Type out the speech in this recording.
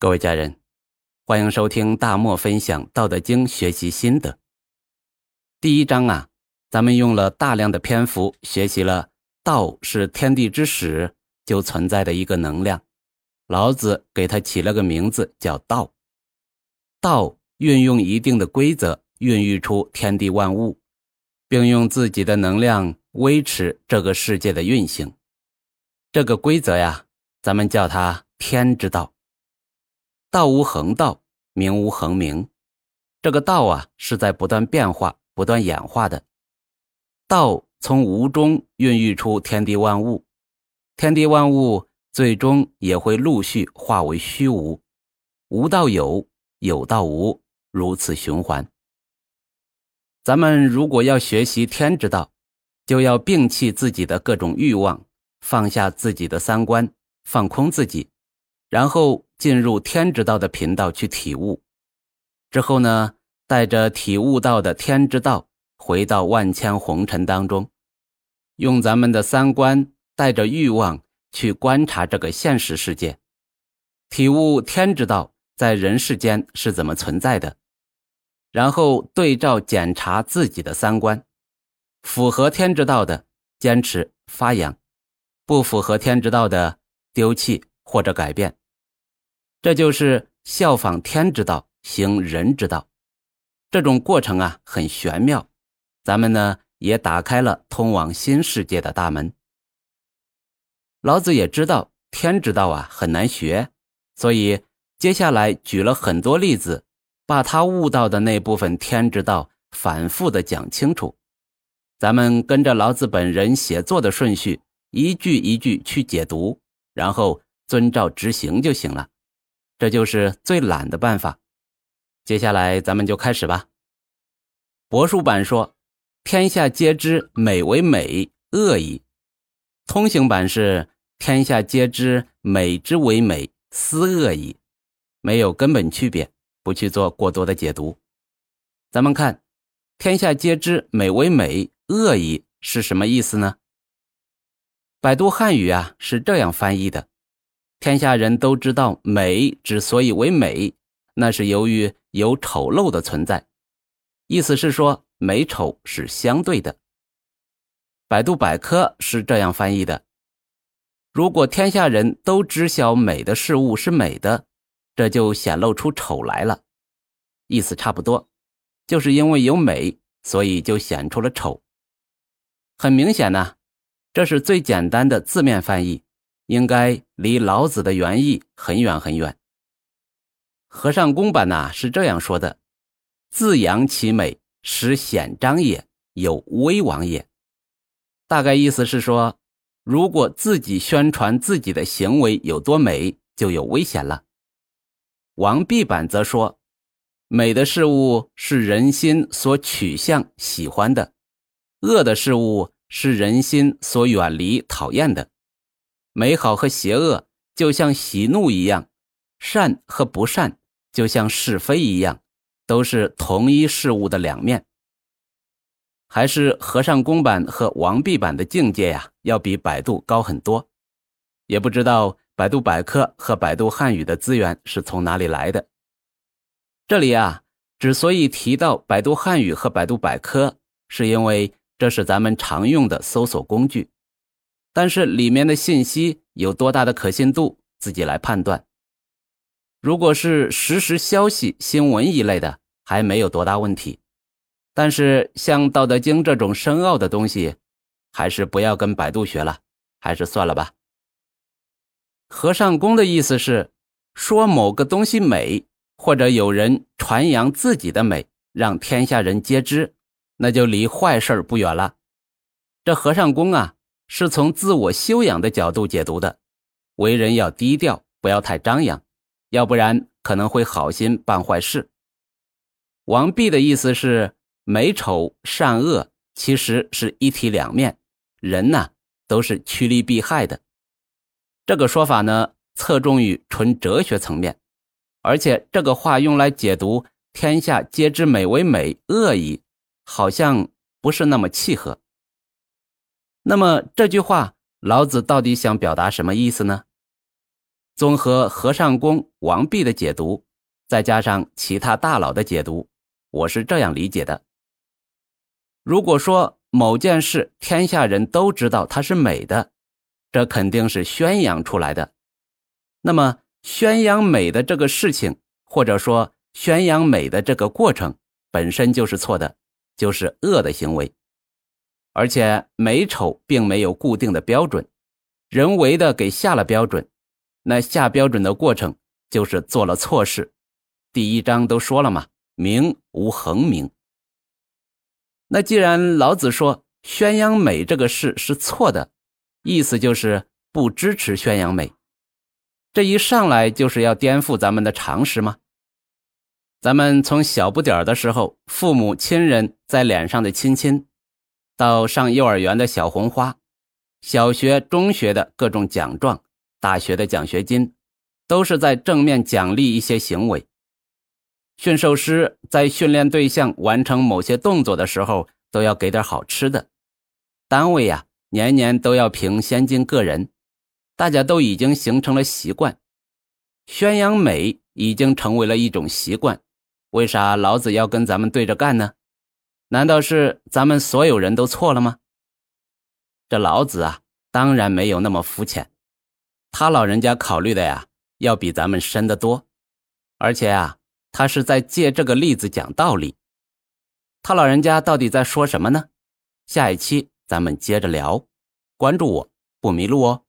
各位家人，欢迎收听大漠分享《道德经》学习心得。第一章啊，咱们用了大量的篇幅学习了“道是天地之始就存在的一个能量”，老子给它起了个名字叫“道”。道运用一定的规则，孕育出天地万物，并用自己的能量维持这个世界的运行。这个规则呀，咱们叫它天之道。道无恒道，名无恒名。这个道啊，是在不断变化、不断演化的。道从无中孕育出天地万物，天地万物最终也会陆续化为虚无。无道有，有道无，如此循环。咱们如果要学习天之道，就要摒弃自己的各种欲望，放下自己的三观，放空自己，然后。进入天之道的频道去体悟，之后呢，带着体悟到的天之道回到万千红尘当中，用咱们的三观带着欲望去观察这个现实世界，体悟天之道在人世间是怎么存在的，然后对照检查自己的三观，符合天之道的坚持发扬，不符合天之道的丢弃或者改变。这就是效仿天之道，行人之道，这种过程啊很玄妙。咱们呢也打开了通往新世界的大门。老子也知道天之道啊很难学，所以接下来举了很多例子，把他悟到的那部分天之道反复的讲清楚。咱们跟着老子本人写作的顺序，一句一句去解读，然后遵照执行就行了。这就是最懒的办法。接下来咱们就开始吧。帛书版说：“天下皆知美为美，恶矣。”通行版是：“天下皆知美之为美，斯恶矣。”没有根本区别，不去做过多的解读。咱们看：“天下皆知美为美，恶矣”是什么意思呢？百度汉语啊是这样翻译的。天下人都知道，美之所以为美，那是由于有丑陋的存在。意思是说，美丑是相对的。百度百科是这样翻译的：如果天下人都知晓美的事物是美的，这就显露出丑来了。意思差不多，就是因为有美，所以就显出了丑。很明显呢，这是最简单的字面翻译。应该离老子的原意很远很远。和尚公版呐是这样说的：“自扬其美，使显彰也，有威王也。”大概意思是说，如果自己宣传自己的行为有多美，就有危险了。王弼版则说：“美的事物是人心所取向喜欢的，恶的事物是人心所远离讨厌的。”美好和邪恶就像喜怒一样，善和不善就像是非一样，都是同一事物的两面。还是和尚公版和王弼版的境界呀，要比百度高很多。也不知道百度百科和百度汉语的资源是从哪里来的。这里啊，之所以提到百度汉语和百度百科，是因为这是咱们常用的搜索工具。但是里面的信息有多大的可信度，自己来判断。如果是实时消息、新闻一类的，还没有多大问题。但是像《道德经》这种深奥的东西，还是不要跟百度学了，还是算了吧。和尚公的意思是说某个东西美，或者有人传扬自己的美，让天下人皆知，那就离坏事不远了。这和尚公啊。是从自我修养的角度解读的，为人要低调，不要太张扬，要不然可能会好心办坏事。王弼的意思是美丑善恶其实是一体两面，人呢都是趋利避害的。这个说法呢侧重于纯哲学层面，而且这个话用来解读“天下皆知美为美，恶已”，好像不是那么契合。那么这句话，老子到底想表达什么意思呢？综合和尚公王弼的解读，再加上其他大佬的解读，我是这样理解的：如果说某件事天下人都知道它是美的，这肯定是宣扬出来的。那么，宣扬美的这个事情，或者说宣扬美的这个过程，本身就是错的，就是恶的行为。而且美丑并没有固定的标准，人为的给下了标准，那下标准的过程就是做了错事。第一章都说了嘛，名无恒名。那既然老子说宣扬美这个事是错的，意思就是不支持宣扬美。这一上来就是要颠覆咱们的常识吗？咱们从小不点的时候，父母亲人在脸上的亲亲。到上幼儿园的小红花，小学、中学的各种奖状，大学的奖学金，都是在正面奖励一些行为。驯兽师在训练对象完成某些动作的时候，都要给点好吃的。单位呀，年年都要评先进个人，大家都已经形成了习惯。宣扬美已经成为了一种习惯，为啥老子要跟咱们对着干呢？难道是咱们所有人都错了吗？这老子啊，当然没有那么肤浅，他老人家考虑的呀，要比咱们深得多。而且啊，他是在借这个例子讲道理。他老人家到底在说什么呢？下一期咱们接着聊，关注我不迷路哦。